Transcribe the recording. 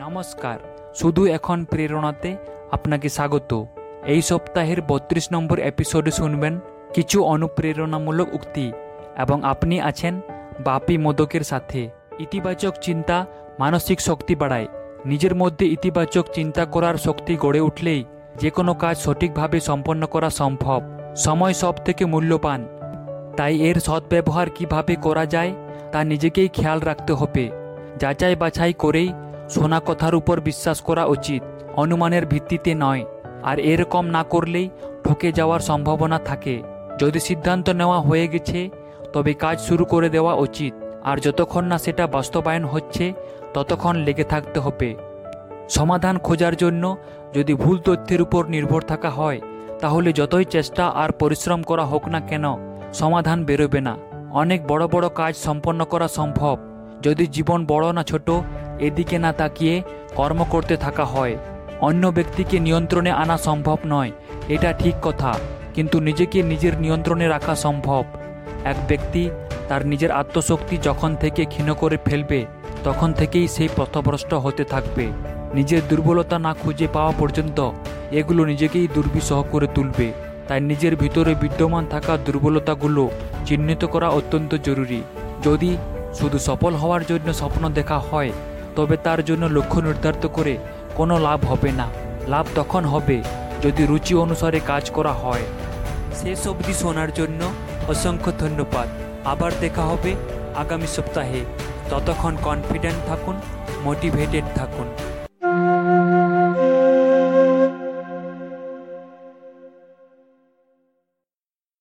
নমস্কার। শুধু এখন প্রেরণাতে আপনাকে স্বাগত। এই সপ্তাহের বত্রিশ নম্বর এপিসোডে শুনবেন কিছু অনুপ্রেরণামূলক উক্তি এবং আপনি আছেন বাপি মোদকের সাথে। ইতিবাচক চিন্তা মানসিক শক্তি বাড়ায়। নিজের মধ্যে ইতিবাচক চিন্তা করার শক্তি গড়ে উঠলেই যে কোনো কাজ সঠিকভাবে সম্পন্ন করা সম্ভব। সময় সব থেকে মূল্যবান। তাই এর সদ্ব্যবহার কীভাবে করা যায় তা নিজেকেই খেয়াল রাখতে হবে। যাচাই বাছাই করেই শোনা কথার উপর বিশ্বাস করা উচিত, অনুমানের ভিত্তিতে নয়। আর এরকম না করলেই ঠকে যাওয়ার সম্ভাবনা থাকে। যদি সিদ্ধান্ত নেওয়া হয়ে গেছে, তবে কাজ শুরু করে দেওয়া উচিত। আর যতক্ষণ না সেটা বাস্তবায়ন হচ্ছে, ততক্ষণ লেগে থাকতে হবে। সমাধান খোঁজার জন্য যদি ভুল তথ্যের উপর নির্ভর থাকা হয়, তাহলে যতই চেষ্টা আর পরিশ্রম করা হোক না কেন, সমাধান বেরোবে না। অনেক বড় বড় কাজ সম্পন্ন করা সম্ভব। যদি জীবন বড় না ছোট এদিকে না তাকিয়ে কর্ম করতে থাকা হয়। অন্য ব্যক্তিকে নিয়ন্ত্রণে আনা সম্ভব নয়, এটা ঠিক কথা, কিন্তু নিজেকে নিজের নিয়ন্ত্রণে রাখা সম্ভব। এক ব্যক্তি তার নিজের আত্মশক্তি যখন থেকে ক্ষীণ করে ফেলবে, তখন থেকেই সেই পথভ্রষ্ট হতে থাকবে। নিজের দুর্বলতা না খুঁজে পাওয়া পর্যন্ত এগুলো নিজেকেই দুর্বিষহ করে তুলবে। তাই নিজের ভিতরে বিদ্যমান থাকা দুর্বলতাগুলো চিহ্নিত করা অত্যন্ত জরুরি। যদি শুধু সফল হওয়ার জন্য স্বপ্ন দেখা হয় তবে তার জন্য লক্ষ্য নির্ধারিত করে কোনো লাভ হবে না। লাভ তখন হবে যদি রুচি অনুসারে কাজ করা হয়। শেষ অবধি শোনার জন্য অসংখ্য ধন্যবাদ। আবার দেখা হবে আগামী সপ্তাহে। ততক্ষণ কনফিডেন্ট থাকুন মোটিভেটেড থাকুন।